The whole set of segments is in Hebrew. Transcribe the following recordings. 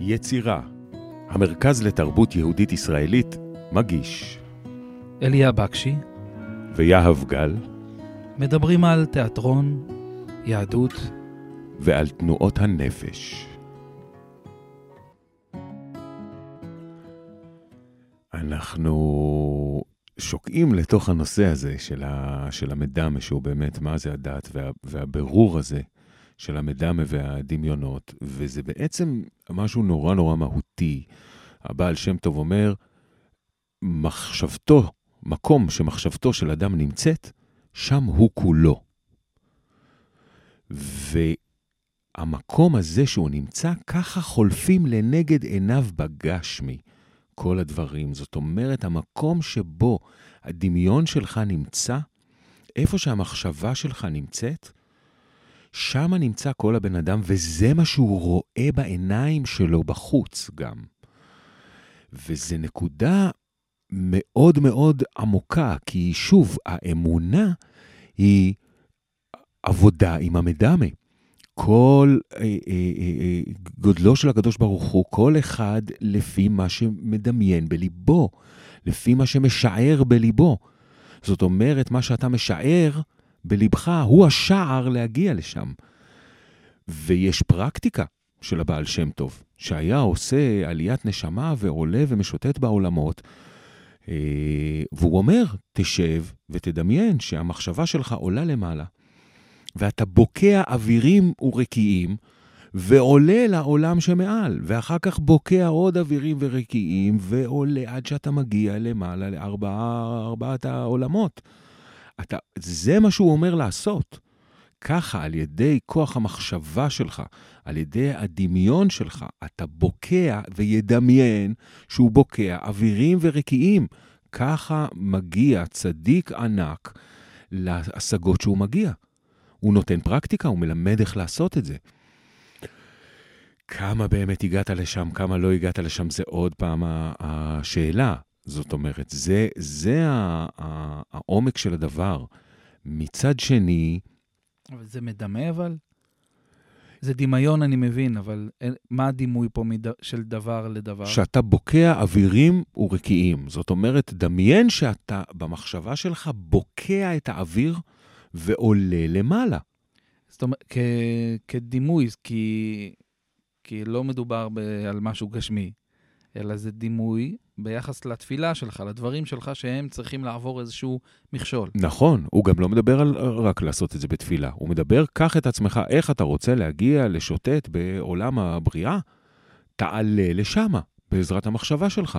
יצירה, המרכז לתרבות יהודית ישראלית, מגיש. אליה בקשי, ויהב גל, מדברים על תיאטרון, יהדות, ועל תנועות הנפש. אנחנו שוקעים לתוך הנושא הזה של, ה, של המדמה, שהוא באמת מה זה הדת, וה, והבירור הזה של המדמה והדמיונות, וזה בעצם משהו נורא נורא מהותי. הבעל שם טוב אומר, מחשבתו, מקום שמחשבתו של אדם נמצאת, שם הוא כולו. והמקום הזה שהוא נמצא, ככה חולפים לנגד עיניו בגשמי כל הדברים. זאת אומרת, המקום שבו הדמיון שלך נמצא, איפה שהמחשבה שלך נמצאת, שם נמצא כל הבן אדם, וזה מה שהוא רואה בעיניים שלו בחוץ גם. וזו נקודה מאוד מאוד עמוקה, כי שוב, האמונה היא עבודה עם המדמה. כל אה, אה, אה, גודלו של הקדוש ברוך הוא, כל אחד לפי מה שמדמיין בליבו, לפי מה שמשער בליבו. זאת אומרת, מה שאתה משער בליבך הוא השער להגיע לשם. ויש פרקטיקה של הבעל שם טוב, שהיה עושה עליית נשמה ועולה ומשוטט בעולמות, אה, והוא אומר, תשב ותדמיין שהמחשבה שלך עולה למעלה, ואתה בוקע אווירים ורקיעים, ועולה לעולם שמעל, ואחר כך בוקע עוד אווירים ורקיעים, ועולה עד שאתה מגיע למעלה לארבעת העולמות. אתה, זה מה שהוא אומר לעשות. ככה, על ידי כוח המחשבה שלך, על ידי הדמיון שלך, אתה בוקע וידמיין שהוא בוקע אווירים ורקיעים. ככה מגיע צדיק ענק להשגות שהוא מגיע. הוא נותן פרקטיקה, הוא מלמד איך לעשות את זה. כמה באמת הגעת לשם, כמה לא הגעת לשם, זה עוד פעם השאלה. זאת אומרת, זה, זה העומק של הדבר. מצד שני... אבל זה מדמה אבל? זה דמיון, אני מבין, אבל מה הדימוי פה מד... של דבר לדבר? שאתה בוקע אווירים ורקיעים. זאת אומרת, דמיין שאתה במחשבה שלך בוקע את האוויר ועולה למעלה. זאת אומרת, כ... כדימוי, כי... כי לא מדובר ב... על משהו גשמי, אלא זה דימוי ביחס לתפילה שלך, לדברים שלך שהם צריכים לעבור איזשהו מכשול. נכון, הוא גם לא מדבר על רק לעשות את זה בתפילה, הוא מדבר, קח את עצמך, איך אתה רוצה להגיע לשוטט בעולם הבריאה, תעלה לשם בעזרת המחשבה שלך.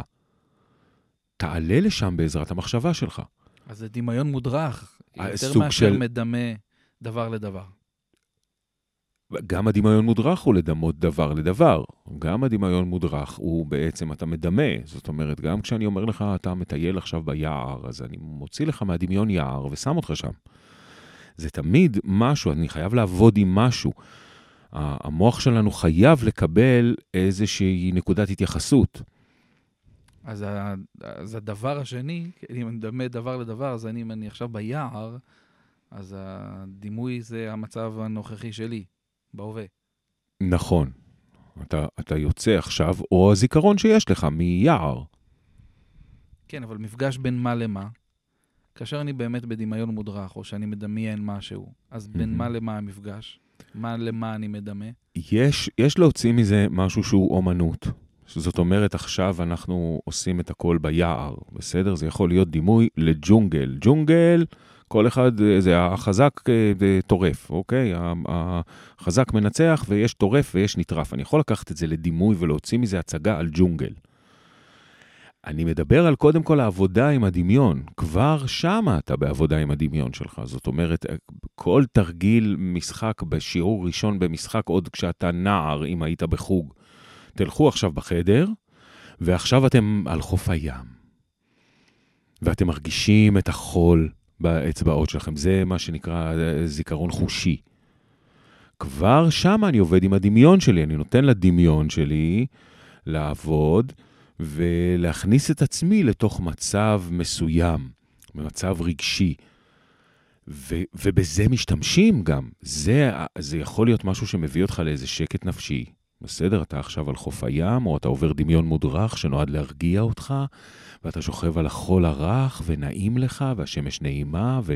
תעלה לשם בעזרת המחשבה שלך. אז זה דמיון מודרך, יותר מאשר של... מדמה דבר לדבר. גם הדמיון מודרך הוא לדמות דבר לדבר. גם הדמיון מודרך הוא בעצם, אתה מדמה. זאת אומרת, גם כשאני אומר לך, אתה מטייל עכשיו ביער, אז אני מוציא לך מהדמיון יער ושם אותך שם. זה תמיד משהו, אני חייב לעבוד עם משהו. המוח שלנו חייב לקבל איזושהי נקודת התייחסות. אז, ה, אז הדבר השני, אם אני מדמה דבר לדבר, אז אני, אם אני עכשיו ביער, אז הדימוי זה המצב הנוכחי שלי. בהווה. נכון. אתה, אתה יוצא עכשיו, או הזיכרון שיש לך מיער. כן, אבל מפגש בין מה למה, כאשר אני באמת בדמיון מודרך, או שאני מדמיין משהו, אז בין mm-hmm. מה למה המפגש? מה למה אני מדמה? יש, יש להוציא מזה משהו שהוא אומנות. זאת אומרת, עכשיו אנחנו עושים את הכל ביער, בסדר? זה יכול להיות דימוי לג'ונגל. ג'ונגל, כל אחד, אה, זה החזק אה, טורף, אוקיי? החזק מנצח ויש טורף ויש נטרף. אני יכול לקחת את זה לדימוי ולהוציא מזה הצגה על ג'ונגל. אני מדבר על קודם כל העבודה עם הדמיון. כבר שמה אתה בעבודה עם הדמיון שלך. זאת אומרת, כל תרגיל משחק בשיעור ראשון במשחק, עוד כשאתה נער, אם היית בחוג, תלכו עכשיו בחדר, ועכשיו אתם על חוף הים. ואתם מרגישים את החול באצבעות שלכם. זה מה שנקרא אה, זיכרון חושי. כבר שם אני עובד עם הדמיון שלי, אני נותן לדמיון שלי לעבוד ולהכניס את עצמי לתוך מצב מסוים, מצב רגשי. ו- ובזה משתמשים גם. זה, זה יכול להיות משהו שמביא אותך לאיזה שקט נפשי, בסדר? אתה עכשיו על חוף הים, או אתה עובר דמיון מודרך שנועד להרגיע אותך, ואתה שוכב על החול הרך, ונעים לך, והשמש נעימה, ו...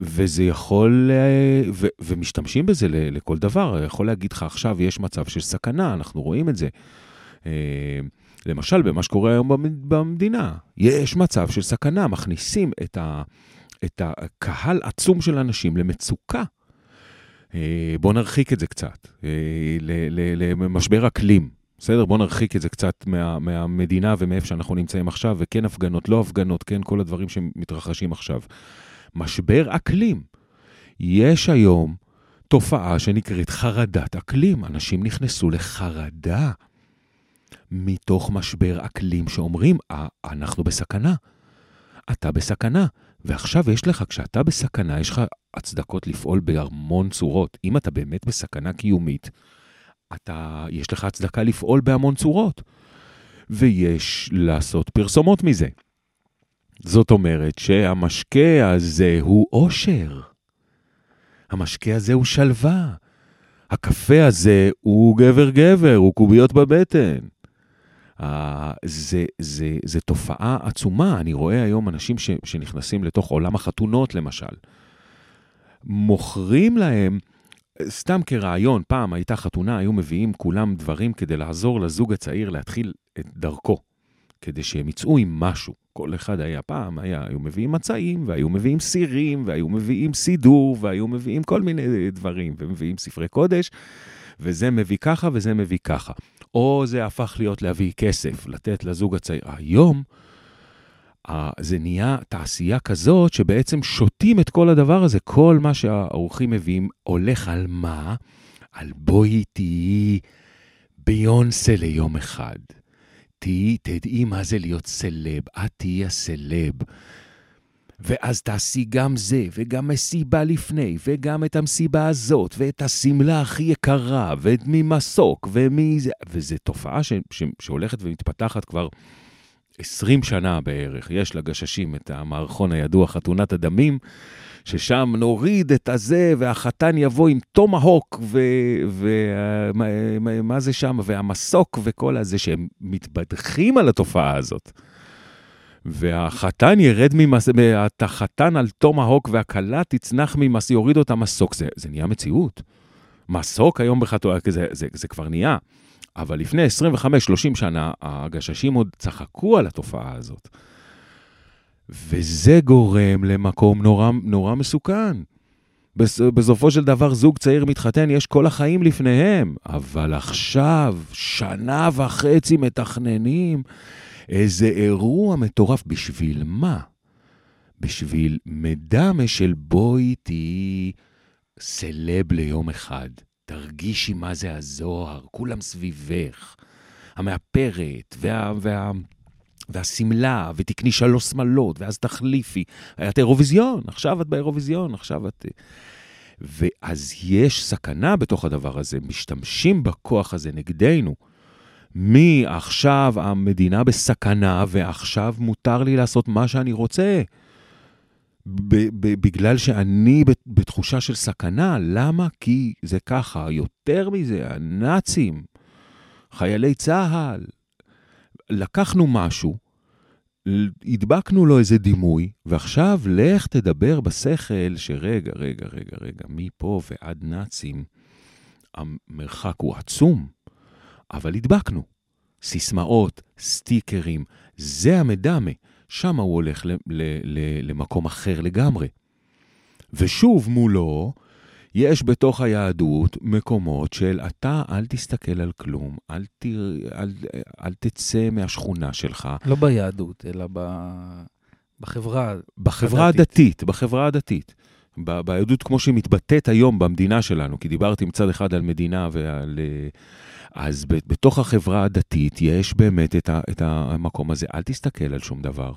וזה יכול, אה, ו, ומשתמשים בזה לכל דבר. יכול להגיד לך עכשיו, יש מצב של סכנה, אנחנו רואים את זה. אה, למשל, במה שקורה היום במדינה, יש מצב של סכנה, מכניסים את, ה, את הקהל עצום של אנשים למצוקה. אה, בואו נרחיק את זה קצת, למשבר אקלים. בסדר? בואו נרחיק את זה קצת מה, מהמדינה ומאיפה שאנחנו נמצאים עכשיו, וכן הפגנות, לא הפגנות, כן כל הדברים שמתרחשים עכשיו. משבר אקלים. יש היום תופעה שנקראת חרדת אקלים. אנשים נכנסו לחרדה מתוך משבר אקלים שאומרים, אה, אנחנו בסכנה. אתה בסכנה. ועכשיו יש לך, כשאתה בסכנה, יש לך הצדקות לפעול בהמון צורות. אם אתה באמת בסכנה קיומית, אתה, יש לך הצדקה לפעול בהמון צורות. ויש לעשות פרסומות מזה. זאת אומרת שהמשקה הזה הוא אושר. המשקה הזה הוא שלווה. הקפה הזה הוא גבר-גבר, הוא קוביות בבטן. Uh, זה, זה, זה תופעה עצומה. אני רואה היום אנשים ש, שנכנסים לתוך עולם החתונות, למשל. מוכרים להם, סתם כרעיון, פעם הייתה חתונה, היו מביאים כולם דברים כדי לעזור לזוג הצעיר להתחיל את דרכו, כדי שהם יצאו עם משהו. כל אחד היה פעם, היה, היו מביאים מצעים, והיו מביאים סירים, והיו מביאים סידור, והיו מביאים כל מיני דברים, ומביאים ספרי קודש, וזה מביא ככה וזה מביא ככה. או זה הפך להיות להביא כסף, לתת לזוג הצעיר. היום, זה נהיה תעשייה כזאת שבעצם שותים את כל הדבר הזה. כל מה שהאורחים מביאים הולך על מה? על בואי תהיי ביונסה ליום אחד. תהיי, תדעי מה זה להיות סלב, את תהיי הסלב. ואז תעשי גם זה, וגם מסיבה לפני, וגם את המסיבה הזאת, ואת השמלה הכי יקרה, וממסוק, ומזה... וזו תופעה ש, ש, שהולכת ומתפתחת כבר 20 שנה בערך. יש לגששים את המערכון הידוע, חתונת הדמים, ששם נוריד את הזה, והחתן יבוא עם תומהוק, ומה זה שם, והמסוק וכל הזה, שהם מתבדחים על התופעה הזאת. והחתן ירד ממס... החתן על תומהוק והכלה תצנח ממס... יוריד אותה מסוק. זה, זה נהיה מציאות. מסוק היום בחתונה, זה, זה, זה כבר נהיה. אבל לפני 25-30 שנה, הגששים עוד צחקו על התופעה הזאת. וזה גורם למקום נורא, נורא מסוכן. בסופו של דבר, זוג צעיר מתחתן, יש כל החיים לפניהם, אבל עכשיו, שנה וחצי מתכננים איזה אירוע מטורף. בשביל מה? בשביל מדמה של בואי תהיי סלב ליום אחד. תרגישי מה זה הזוהר, כולם סביבך. המאפרת וה... וה... והשמלה, ותקני שלוש שמלות, ואז תחליפי. את אירוויזיון, עכשיו את באירוויזיון, עכשיו את... ואז יש סכנה בתוך הדבר הזה, משתמשים בכוח הזה נגדנו. מעכשיו המדינה בסכנה, ועכשיו מותר לי לעשות מה שאני רוצה. בגלל שאני בתחושה של סכנה. למה? כי זה ככה. יותר מזה, הנאצים, חיילי צה"ל, לקחנו משהו, הדבקנו לו איזה דימוי, ועכשיו לך תדבר בשכל שרגע, רגע, רגע, רגע, מפה ועד נאצים, המרחק הוא עצום, אבל הדבקנו. סיסמאות, סטיקרים, זה המדמה. שם הוא הולך ל- ל- ל- למקום אחר לגמרי. ושוב מולו, יש בתוך היהדות מקומות של אתה אל תסתכל על כלום, אל, ת, אל, אל תצא מהשכונה שלך. לא ביהדות, אלא ב, בחברה בחברה הדתית. הדתית, בחברה הדתית. ביהדות כמו שהיא מתבטאת היום במדינה שלנו, כי דיברתי מצד אחד על מדינה ועל... אז בתוך החברה הדתית יש באמת את, ה, את המקום הזה, אל תסתכל על שום דבר.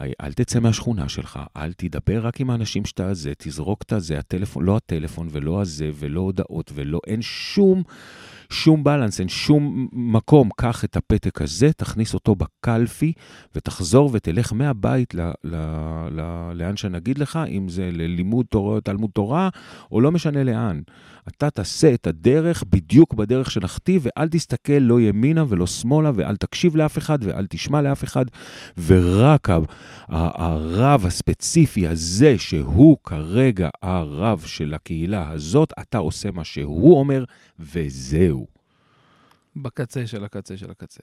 אל תצא מהשכונה שלך, אל תדבר רק עם האנשים שאתה זה, תזרוק את הזה, הטלפון, לא הטלפון ולא הזה, ולא הודעות, ולא, אין שום שום בלנס, אין שום מקום. קח את הפתק הזה, תכניס אותו בקלפי, ותחזור ותלך מהבית ל, ל, ל, לאן שנגיד לך, אם זה ללימוד תורה, תלמוד תורה, או לא משנה לאן. אתה תעשה את הדרך בדיוק בדרך שנכתיב, ואל תסתכל לא ימינה ולא שמאלה, ואל תקשיב לאף אחד, ואל תשמע לאף אחד, ורק הרב הספציפי הזה, שהוא כרגע הרב של הקהילה הזאת, אתה עושה מה שהוא אומר, וזהו. בקצה של הקצה של הקצה.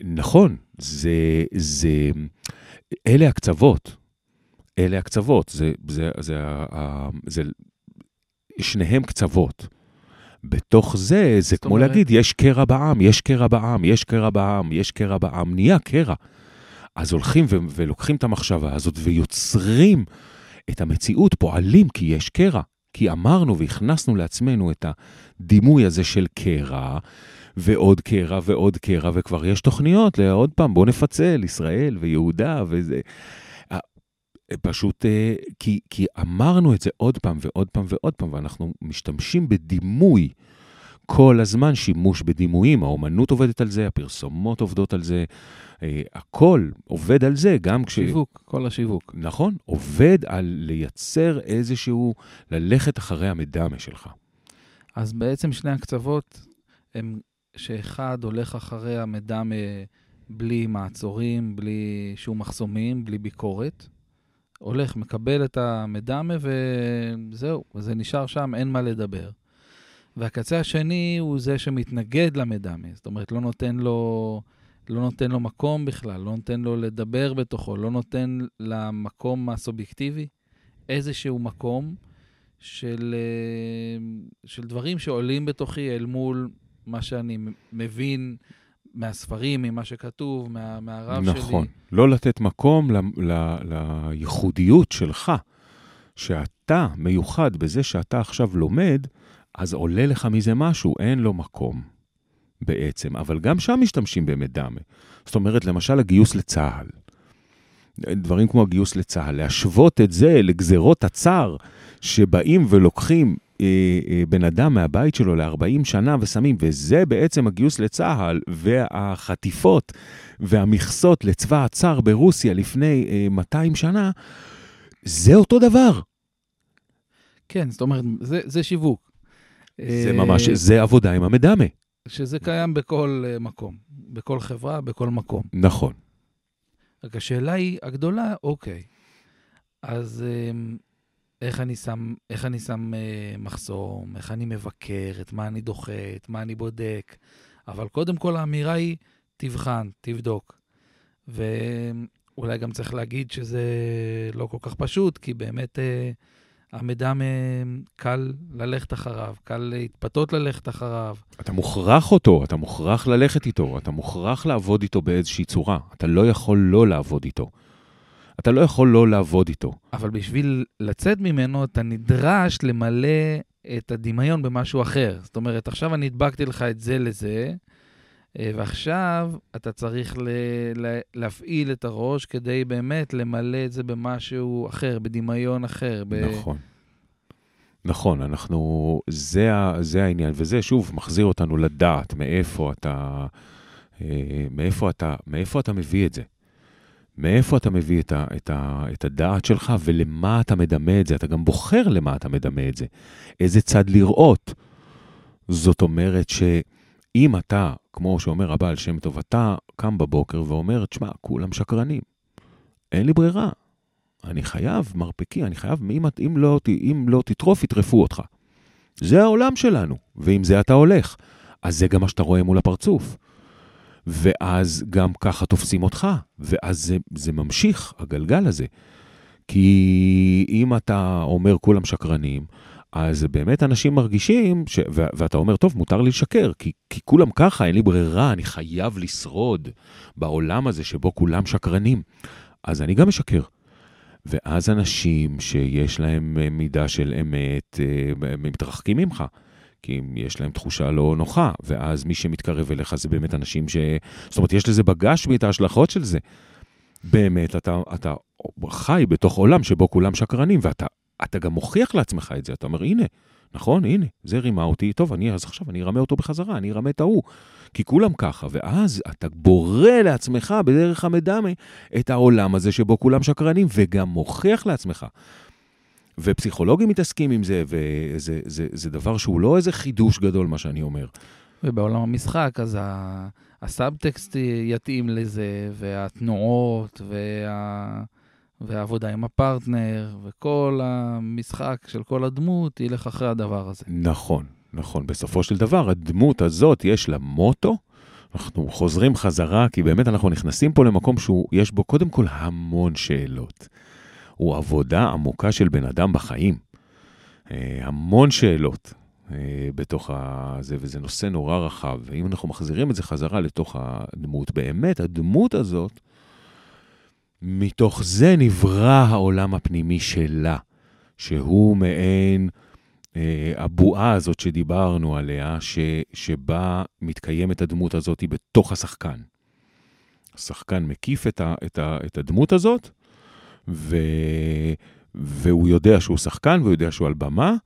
נכון, זה, זה, אלה הקצוות. אלה הקצוות, זה, זה, זה, זה, זה שניהם קצוות. בתוך זה, זה כמו אומרת... להגיד, יש קרע בעם, יש קרע בעם, יש קרע בעם, יש קרע בעם, נהיה קרע. אז הולכים ו- ולוקחים את המחשבה הזאת ויוצרים את המציאות, פועלים כי יש קרע. כי אמרנו והכנסנו לעצמנו את הדימוי הזה של קרע, ועוד קרע ועוד קרע, וכבר יש תוכניות לעוד פעם, בואו נפצל, ישראל ויהודה וזה. פשוט אה, כי, כי אמרנו את זה עוד פעם ועוד פעם ועוד פעם, ואנחנו משתמשים בדימוי כל הזמן, שימוש בדימויים. האומנות עובדת על זה, הפרסומות עובדות על זה, אה, הכל עובד על זה, גם כש... שיווק, כל השיווק. נכון, עובד על לייצר איזשהו, ללכת אחרי המדמה שלך. אז בעצם שני הקצוות הם שאחד הולך אחרי המדמה בלי מעצורים, בלי שום מחסומים, בלי ביקורת. הולך, מקבל את המדמה וזהו, וזה נשאר שם, אין מה לדבר. והקצה השני הוא זה שמתנגד למדמה, זאת אומרת, לא נותן לו, לא נותן לו מקום בכלל, לא נותן לו לדבר בתוכו, לא נותן למקום הסובייקטיבי איזשהו מקום של, אה, של דברים שעולים בתוכי אל מול מה שאני מבין מהספרים, ממה שכתוב, מה, מהרב נכון. שלי. נכון. לא לתת מקום ל, ל, לייחודיות שלך, שאתה מיוחד בזה שאתה עכשיו לומד, אז עולה לך מזה משהו, אין לו מקום בעצם. אבל גם שם משתמשים במדמה. זאת אומרת, למשל הגיוס לצה"ל. דברים כמו הגיוס לצה"ל, להשוות את זה לגזרות הצר שבאים ולוקחים בן אדם מהבית שלו ל-40 שנה ושמים, וזה בעצם הגיוס לצה"ל והחטיפות והמכסות לצבא הצאר ברוסיה לפני אה, 200 שנה, זה אותו דבר. כן, זאת אומרת, זה, זה שיווק. זה ממש, זה עבודה עם המדמה. שזה קיים בכל מקום, בכל חברה, בכל מקום. נכון. רק השאלה היא הגדולה, אוקיי, אז איך אני שם, איך אני שם אה, מחסום, איך אני מבקר, את מה אני דוחה, את מה אני בודק. אבל קודם כל האמירה היא, תבחן, תבדוק. ואולי גם צריך להגיד שזה לא כל כך פשוט, כי באמת אה, המידע קל ללכת אחריו, קל להתפתות ללכת אחריו. אתה מוכרח אותו, אתה מוכרח ללכת איתו, אתה מוכרח לעבוד איתו באיזושהי צורה. אתה לא יכול לא לעבוד איתו. אתה לא יכול לא לעבוד איתו. אבל בשביל לצאת ממנו, אתה נדרש למלא את הדמיון במשהו אחר. זאת אומרת, עכשיו אני הדבקתי לך את זה לזה, אה, ועכשיו אתה צריך ל- ל- להפעיל את הראש כדי באמת למלא את זה במשהו אחר, בדמיון אחר. ב... נכון. נכון, אנחנו, זה, זה העניין, וזה שוב מחזיר אותנו לדעת מאיפה אתה, אה, מאיפה אתה, מאיפה אתה מביא את זה. מאיפה אתה מביא את, ה, את, ה, את הדעת שלך ולמה אתה מדמה את זה? אתה גם בוחר למה אתה מדמה את זה. איזה צד לראות. זאת אומרת שאם אתה, כמו שאומר הבעל שם טוב, אתה קם בבוקר ואומר, תשמע, כולם שקרנים. אין לי ברירה. אני חייב מרפקים, אני חייב, אם, אם, לא, אם לא תטרוף, יטרפו אותך. זה העולם שלנו, ועם זה אתה הולך. אז זה גם מה שאתה רואה מול הפרצוף. ואז גם ככה תופסים אותך, ואז זה, זה ממשיך, הגלגל הזה. כי אם אתה אומר כולם שקרנים, אז באמת אנשים מרגישים, ש... ו... ואתה אומר, טוב, מותר לי לשקר, כי, כי כולם ככה, אין לי ברירה, אני חייב לשרוד בעולם הזה שבו כולם שקרנים. אז אני גם משקר. ואז אנשים שיש להם מידה של אמת, אה, מתרחקים ממך. כי יש להם תחושה לא נוחה, ואז מי שמתקרב אליך זה באמת אנשים ש... זאת אומרת, יש לזה בגש בי את ההשלכות של זה. באמת אתה, אתה חי בתוך עולם שבו כולם שקרנים, ואתה אתה גם מוכיח לעצמך את זה. אתה אומר, הנה, נכון, הנה, זה רימה אותי, טוב, אני, אז עכשיו אני ארמה אותו בחזרה, אני ארמה את ההוא. כי כולם ככה, ואז אתה בורא לעצמך בדרך המדמה את העולם הזה שבו כולם שקרנים, וגם מוכיח לעצמך. ופסיכולוגים מתעסקים עם זה, וזה זה, זה דבר שהוא לא איזה חידוש גדול, מה שאני אומר. ובעולם המשחק, אז ה... הסאבטקסט יתאים לזה, והתנועות, וה... והעבודה עם הפרטנר, וכל המשחק של כל הדמות ילך אחרי הדבר הזה. נכון, נכון. בסופו של דבר, הדמות הזאת, יש לה מוטו. אנחנו חוזרים חזרה, כי באמת אנחנו נכנסים פה למקום שיש בו קודם כל המון שאלות. הוא עבודה עמוקה של בן אדם בחיים. אה, המון שאלות אה, בתוך זה, וזה נושא נורא רחב. ואם אנחנו מחזירים את זה חזרה לתוך הדמות, באמת, הדמות הזאת, מתוך זה נברא העולם הפנימי שלה, שהוא מעין אה, הבועה הזאת שדיברנו עליה, ש, שבה מתקיימת הדמות הזאת בתוך השחקן. השחקן מקיף את, ה, את, ה, את הדמות הזאת, ו, והוא יודע שהוא שחקן והוא יודע שהוא על במה,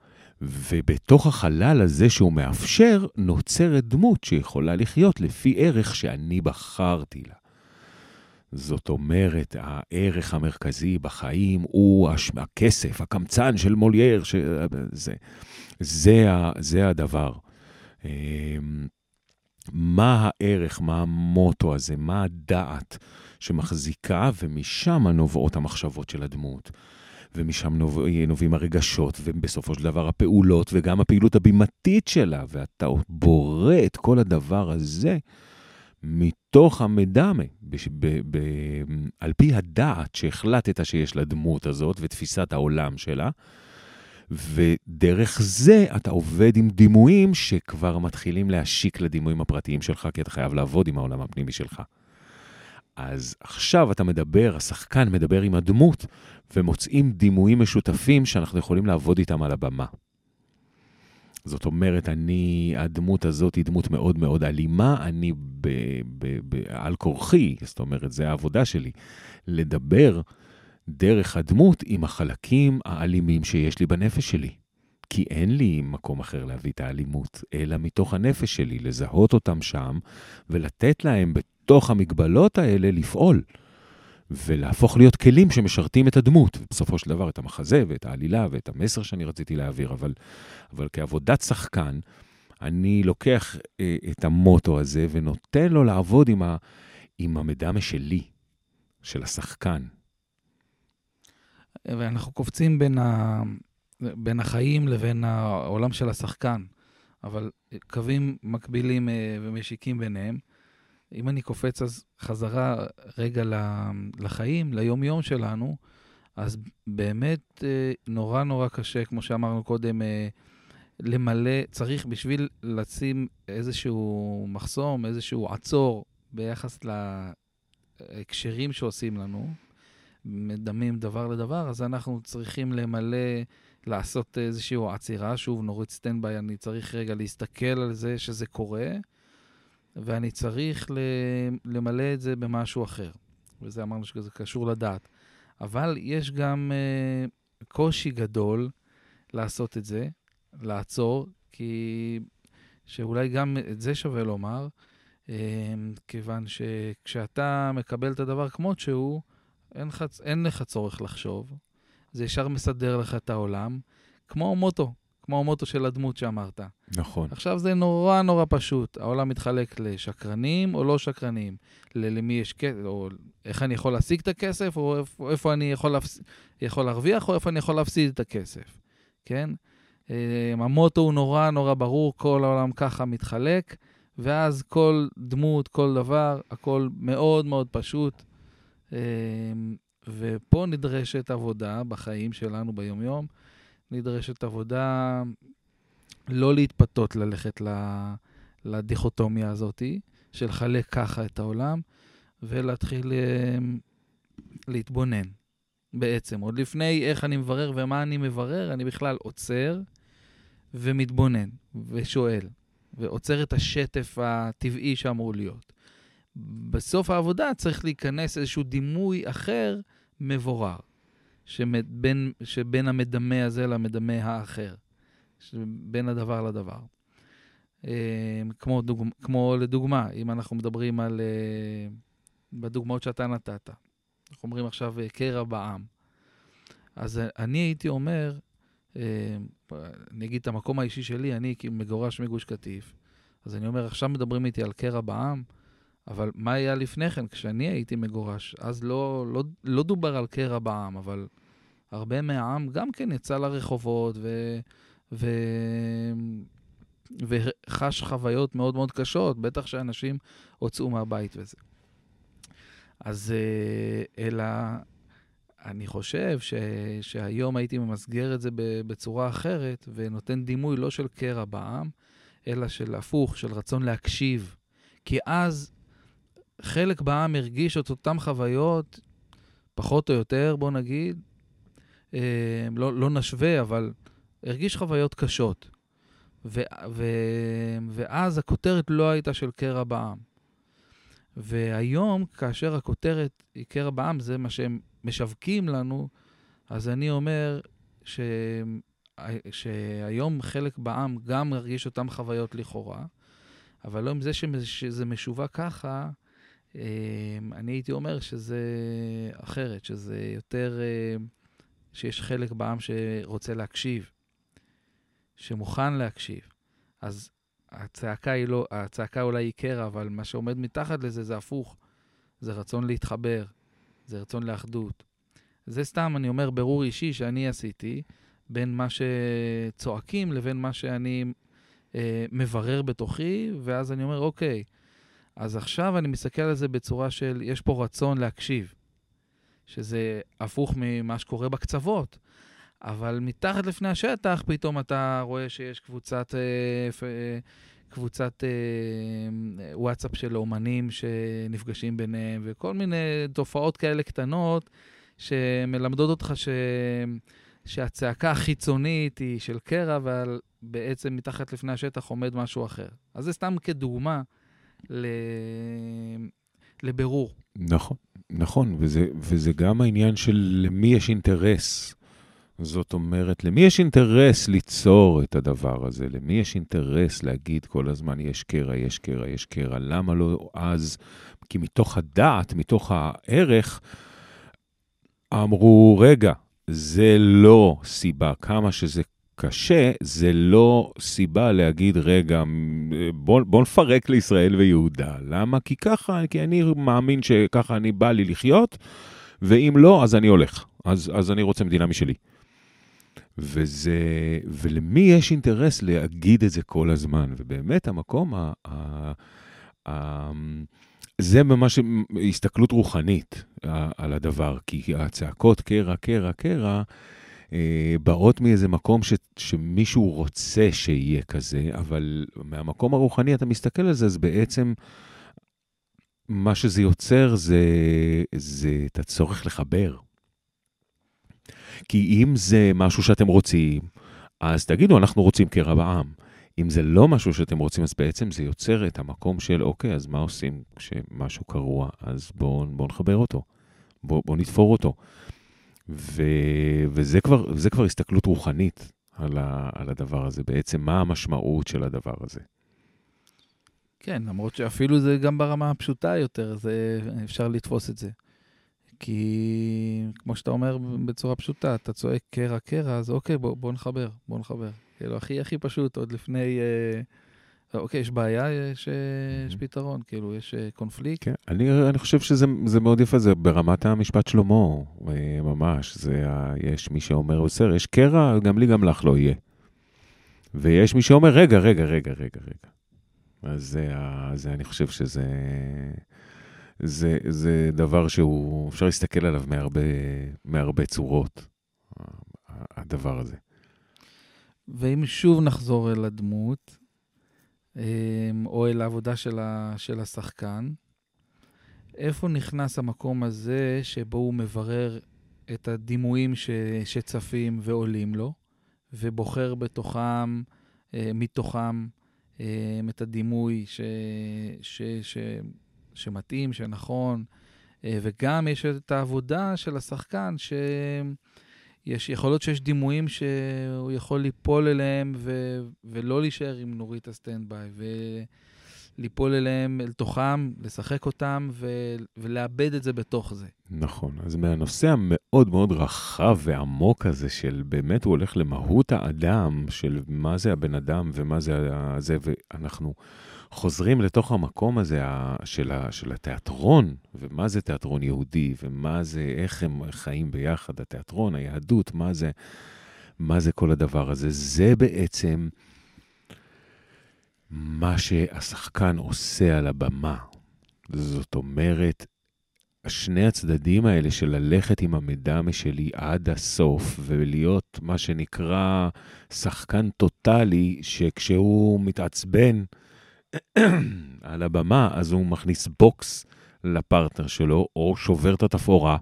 ובתוך החלל הזה שהוא מאפשר, נוצרת דמות שיכולה לחיות לפי ערך שאני בחרתי לה. זאת אומרת, הערך המרכזי בחיים הוא הכסף, הקמצן של מולייר, ש... זה, זה, זה הדבר. אמ, מה הערך, מה המוטו הזה, מה הדעת שמחזיקה, ומשם נובעות המחשבות של הדמות. ומשם נובעים הרגשות, ובסופו של דבר הפעולות, וגם הפעילות הבימתית שלה, ואתה בורא את כל הדבר הזה מתוך המדמה, על פי הדעת שהחלטת שיש לדמות הזאת ותפיסת העולם שלה, ודרך זה אתה עובד עם דימויים שכבר מתחילים להשיק לדימויים הפרטיים שלך, כי אתה חייב לעבוד עם העולם הפנימי שלך. אז עכשיו אתה מדבר, השחקן מדבר עם הדמות, ומוצאים דימויים משותפים שאנחנו יכולים לעבוד איתם על הבמה. זאת אומרת, אני, הדמות הזאת היא דמות מאוד מאוד אלימה, אני ב, ב, ב, על כורחי, זאת אומרת, זה העבודה שלי, לדבר דרך הדמות עם החלקים האלימים שיש לי בנפש שלי. כי אין לי מקום אחר להביא את האלימות, אלא מתוך הנפש שלי, לזהות אותם שם ולתת להם בתוך המגבלות האלה לפעול. ולהפוך להיות כלים שמשרתים את הדמות, ובסופו של דבר את המחזה ואת העלילה ואת המסר שאני רציתי להעביר, אבל, אבל כעבודת שחקן, אני לוקח אה, את המוטו הזה ונותן לו לעבוד עם, ה, עם המדמה שלי, של השחקן. ואנחנו קופצים בין, ה, בין החיים לבין העולם של השחקן, אבל קווים מקבילים אה, ומשיקים ביניהם. אם אני קופץ אז חזרה רגע לחיים, ליום-יום שלנו, אז באמת אה, נורא נורא קשה, כמו שאמרנו קודם, אה, למלא, צריך בשביל לשים איזשהו מחסום, איזשהו עצור ביחס להקשרים שעושים לנו, מדמים דבר לדבר, אז אנחנו צריכים למלא, לעשות איזושהי עצירה. שוב, נוריד סטנדביי, אני צריך רגע להסתכל על זה שזה קורה. ואני צריך למלא את זה במשהו אחר. וזה אמרנו שזה קשור לדעת. אבל יש גם uh, קושי גדול לעשות את זה, לעצור, כי שאולי גם את זה שווה לומר, uh, כיוון שכשאתה מקבל את הדבר כמות שהוא, אין, חצ... אין לך צורך לחשוב. זה ישר מסדר לך את העולם, כמו מוטו. כמו המוטו של הדמות שאמרת. נכון. עכשיו זה נורא נורא פשוט. העולם מתחלק לשקרנים או לא שקרנים. למי יש כסף, או איך אני יכול להשיג את הכסף, או איפה, איפה אני יכול, להפס... יכול להרוויח, או איפה אני יכול להפסיד את הכסף, כן? אמ, המוטו הוא נורא נורא ברור, כל העולם ככה מתחלק, ואז כל דמות, כל דבר, הכל מאוד מאוד פשוט. אמ, ופה נדרשת עבודה בחיים שלנו ביומיום. נדרשת עבודה לא להתפתות ללכת לדיכוטומיה הזאת, של לחלק ככה את העולם, ולהתחיל אה, להתבונן בעצם. עוד לפני איך אני מברר ומה אני מברר, אני בכלל עוצר ומתבונן ושואל, ועוצר את השטף הטבעי שאמור להיות. בסוף העבודה צריך להיכנס איזשהו דימוי אחר, מבורר, שבין, שבין המדמה הזה למדמה האחר, בין הדבר לדבר. אה, כמו, דוג, כמו לדוגמה, אם אנחנו מדברים על, אה, בדוגמאות שאתה נתת, אנחנו אומרים עכשיו אה, קרע בעם. אז אני הייתי אומר, אני אגיד את המקום האישי שלי, אני מגורש מגוש קטיף, אז אני אומר, עכשיו מדברים איתי על קרע בעם, אבל מה היה לפני כן, כשאני הייתי מגורש? אז לא, לא, לא דובר על קרע בעם, אבל הרבה מהעם גם כן יצא לרחובות ו, ו, וחש חוויות מאוד מאוד קשות, בטח שאנשים הוצאו מהבית וזה. אז אה, אלא, אני חושב ש, שהיום הייתי ממסגר את זה בצורה אחרת, ונותן דימוי לא של קרע בעם, אלא של הפוך, של רצון להקשיב. כי אז חלק בעם הרגיש את אותן חוויות, פחות או יותר, בוא נגיד, אה, לא, לא נשווה, אבל הרגיש חוויות קשות. ו, ו, ואז הכותרת לא הייתה של קרע בעם. והיום, כאשר הכותרת היא קרע בעם, זה מה שהם משווקים לנו, אז אני אומר ש, שהיום חלק בעם גם הרגיש אותן חוויות לכאורה, אבל לא עם זה שזה משווק ככה, אני הייתי אומר שזה אחרת, שזה יותר, אמ, שיש חלק בעם שרוצה להקשיב, שמוכן להקשיב. אז הצעקה היא לא, הצעקה אולי היא קרע, אבל מה שעומד מתחת לזה זה הפוך. זה רצון להתחבר, זה רצון לאחדות. זה סתם, אני אומר, ברור אישי שאני עשיתי בין מה שצועקים לבין מה שאני אה, מברר בתוכי, ואז אני אומר, אוקיי, אז עכשיו אני מסתכל על זה בצורה של, יש פה רצון להקשיב, שזה הפוך ממה שקורה בקצוות. אבל מתחת לפני השטח, פתאום אתה רואה שיש קבוצת, אה, אה, קבוצת אה, וואטסאפ של אומנים שנפגשים ביניהם, וכל מיני תופעות כאלה קטנות שמלמדות אותך ש... שהצעקה החיצונית היא של קרע, אבל בעצם מתחת לפני השטח עומד משהו אחר. אז זה סתם כדוגמה ל... לבירור. נכון, נכון, וזה, וזה גם העניין של למי יש אינטרס. זאת אומרת, למי יש אינטרס ליצור את הדבר הזה? למי יש אינטרס להגיד כל הזמן, יש קרע, יש קרע, יש קרע? למה לא אז? כי מתוך הדעת, מתוך הערך, אמרו, רגע, זה לא סיבה, כמה שזה קשה, זה לא סיבה להגיד, רגע, בוא, בוא נפרק לישראל ויהודה. למה? כי ככה, כי אני מאמין שככה אני בא לי לחיות, ואם לא, אז אני הולך. אז, אז אני רוצה מדינה משלי. וזה, ולמי יש אינטרס להגיד את זה כל הזמן? ובאמת, המקום, ה, ה, ה, זה ממש הסתכלות רוחנית על הדבר, כי הצעקות קרע, קרע, קרע, באות מאיזה מקום ש, שמישהו רוצה שיהיה כזה, אבל מהמקום הרוחני אתה מסתכל על זה, אז בעצם מה שזה יוצר זה, זה את הצורך לחבר. כי אם זה משהו שאתם רוצים, אז תגידו, אנחנו רוצים קרע בעם. אם זה לא משהו שאתם רוצים, אז בעצם זה יוצר את המקום של, אוקיי, אז מה עושים כשמשהו קרוע? אז בואו בוא נחבר אותו, בואו בוא נתפור אותו. ו, וזה כבר, כבר הסתכלות רוחנית על, ה, על הדבר הזה, בעצם מה המשמעות של הדבר הזה. כן, למרות שאפילו זה גם ברמה הפשוטה יותר, זה, אפשר לתפוס את זה. כי כמו שאתה אומר בצורה פשוטה, אתה צועק קרע קרע, אז אוקיי, בוא, בוא נחבר, בוא נחבר. כאילו, הכי הכי פשוט, עוד לפני... אה, אוקיי, יש בעיה, יש, אה, יש פתרון, כאילו, יש אה, קונפליקט. כן, אני, אני חושב שזה מאוד יפה, זה ברמת המשפט שלמה, ממש. זה, יש מי שאומר, בסדר, יש קרע, גם לי, גם לך לא יהיה. ויש מי שאומר, רגע, רגע, רגע, רגע, רגע. אז זה, זה אני חושב שזה... זה, זה דבר שהוא, אפשר להסתכל עליו מהרבה, מהרבה צורות, הדבר הזה. ואם שוב נחזור אל הדמות, או אל העבודה של, ה, של השחקן, איפה נכנס המקום הזה שבו הוא מברר את הדימויים ש, שצפים ועולים לו, ובוחר בתוכם, אה, מתוכם, אה, את הדימוי ש, ש, ש, שמתאים, שנכון, אה, וגם יש את העבודה של השחקן, שיש, יכול להיות שיש דימויים שהוא יכול ליפול אליהם ו, ולא להישאר עם נורית הסטנדביי, וליפול אליהם, אל תוכם, לשחק אותם ו, ולאבד את זה בתוך זה. נכון, אז מהנושא המאוד מאוד רחב ועמוק הזה של באמת הוא הולך למהות האדם, של מה זה הבן אדם ומה זה זה, ואנחנו... חוזרים לתוך המקום הזה של, ה, של התיאטרון, ומה זה תיאטרון יהודי, ומה זה, איך הם חיים ביחד, התיאטרון, היהדות, מה זה, מה זה כל הדבר הזה. זה בעצם מה שהשחקן עושה על הבמה. זאת אומרת, שני הצדדים האלה של ללכת עם המדמה שלי עד הסוף ולהיות מה שנקרא שחקן טוטאלי, שכשהוא מתעצבן, על הבמה, אז הוא מכניס בוקס לפרטנר שלו, או שובר את התפאורה,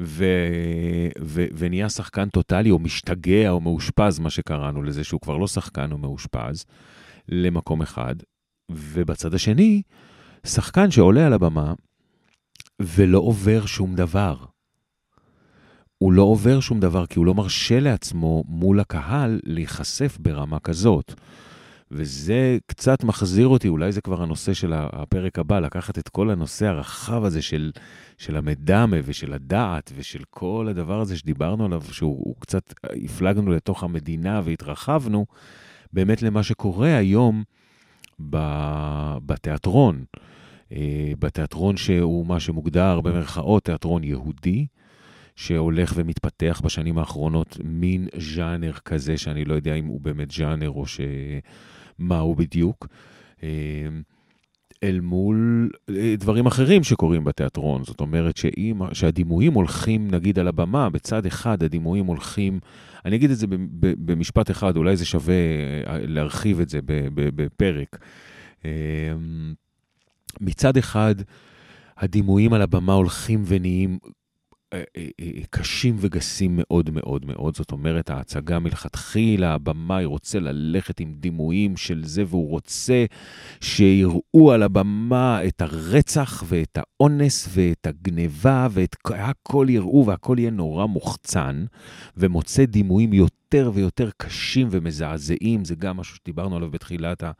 ו... ו... ונהיה שחקן טוטאלי, או משתגע, או מאושפז, מה שקראנו לזה, שהוא כבר לא שחקן, הוא מאושפז, למקום אחד. ובצד השני, שחקן שעולה על הבמה ולא עובר שום דבר. הוא לא עובר שום דבר כי הוא לא מרשה לעצמו מול הקהל להיחשף ברמה כזאת. וזה קצת מחזיר אותי, אולי זה כבר הנושא של הפרק הבא, לקחת את כל הנושא הרחב הזה של, של המדמה ושל הדעת ושל כל הדבר הזה שדיברנו עליו, שהוא קצת, הפלגנו לתוך המדינה והתרחבנו, באמת למה שקורה היום בתיאטרון. אה, בתיאטרון שהוא מה שמוגדר במרכאות תיאטרון יהודי, שהולך ומתפתח בשנים האחרונות, מין ז'אנר כזה, שאני לא יודע אם הוא באמת ז'אנר או ש... מהו בדיוק, אה, אל מול אה, דברים אחרים שקורים בתיאטרון. זאת אומרת שאם, שהדימויים הולכים, נגיד, על הבמה, בצד אחד הדימויים הולכים, אני אגיד את זה במשפט אחד, אולי זה שווה אה, להרחיב את זה בפרק. מצד אחד, הדימויים על הבמה הולכים ונהיים קשים וגסים מאוד מאוד מאוד. זאת אומרת, ההצגה מלכתחילה, הבמאי רוצה ללכת עם דימויים של זה, והוא רוצה שיראו על הבמה את הרצח ואת האונס ואת הגניבה, ואת הכל יראו והכל יהיה נורא מוחצן, ומוצא דימויים יותר ויותר קשים ומזעזעים. זה גם משהו שדיברנו עליו בתחילת ה...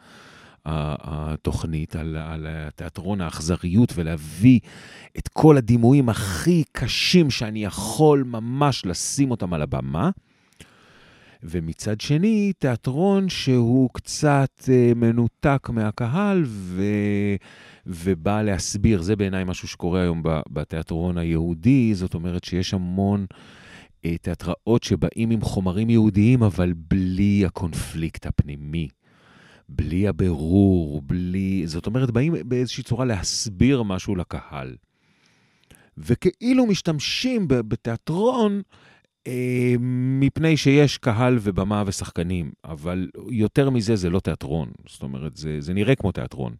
התוכנית, על, על תיאטרון האכזריות, ולהביא את כל הדימויים הכי קשים שאני יכול ממש לשים אותם על הבמה. ומצד שני, תיאטרון שהוא קצת אה, מנותק מהקהל ו... ובא להסביר. זה בעיניי משהו שקורה היום בתיאטרון היהודי, זאת אומרת שיש המון אה, תיאטראות שבאים עם חומרים יהודיים, אבל בלי הקונפליקט הפנימי. בלי הבירור, בלי... זאת אומרת, באים באיזושהי צורה להסביר משהו לקהל. וכאילו משתמשים בתיאטרון אה, מפני שיש קהל ובמה ושחקנים, אבל יותר מזה זה לא תיאטרון. זאת אומרת, זה, זה נראה כמו תיאטרון.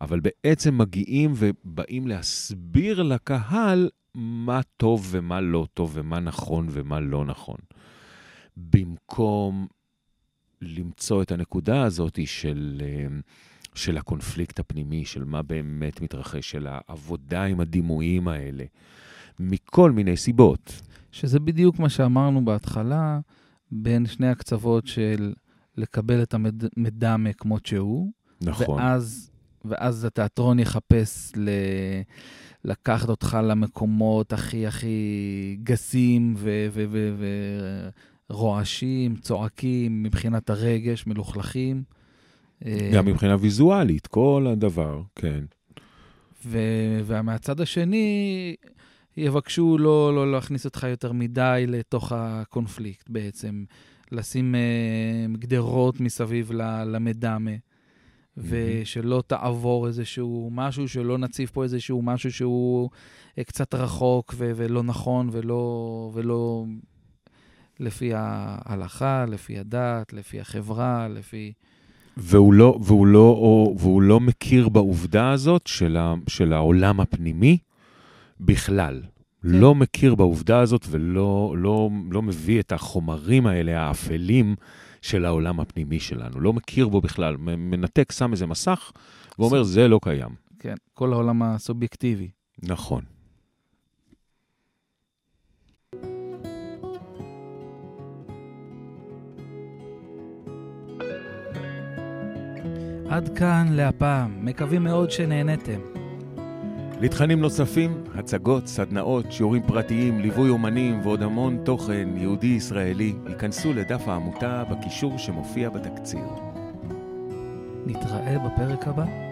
אבל בעצם מגיעים ובאים להסביר לקהל מה טוב ומה לא טוב, ומה נכון ומה לא נכון. במקום למצוא את הנקודה הזאת של, אה, של הקונפליקט הפנימי, של מה באמת מתרחש, של העבודה עם הדימויים האלה, מכל מיני סיבות. שזה בדיוק מה שאמרנו בהתחלה, בין שני הקצוות של לקבל את המדמה כמות שהוא, נכון. ואז, ואז התיאטרון יחפש ל... לקחת אותך למקומות הכי הכי גסים ו- ו- ו- ו- רועשים, צועקים, מבחינת הרגש, מלוכלכים. גם מבחינה ויזואלית, כל הדבר, כן. ו- ומהצד השני, יבקשו לא, לא להכניס אותך יותר מדי לתוך הקונפליקט בעצם, לשים uh, גדרות מסביב למדמה, mm-hmm. ושלא תעבור איזשהו משהו, שלא נציב פה איזשהו משהו שהוא uh, קצת רחוק ו- ולא נכון ולא, ולא לפי ההלכה, לפי הדת, לפי החברה, לפי... והוא לא, והוא לא, והוא לא מכיר בעובדה הזאת של, ה, של העולם הפנימי בכלל. כן. לא מכיר בעובדה הזאת ולא לא, לא מביא את החומרים האלה, האפלים, של העולם הפנימי שלנו. לא מכיר בו בכלל. מנתק, שם איזה מסך ואומר, זה לא קיים. כן, כל העולם הסובייקטיבי. נכון. עד כאן להפעם, מקווים מאוד שנהנתם. לתכנים נוספים, הצגות, סדנאות, שיעורים פרטיים, ליווי אומנים ועוד המון תוכן יהודי-ישראלי, ייכנסו לדף העמותה בקישור שמופיע בתקציר. נתראה בפרק הבא.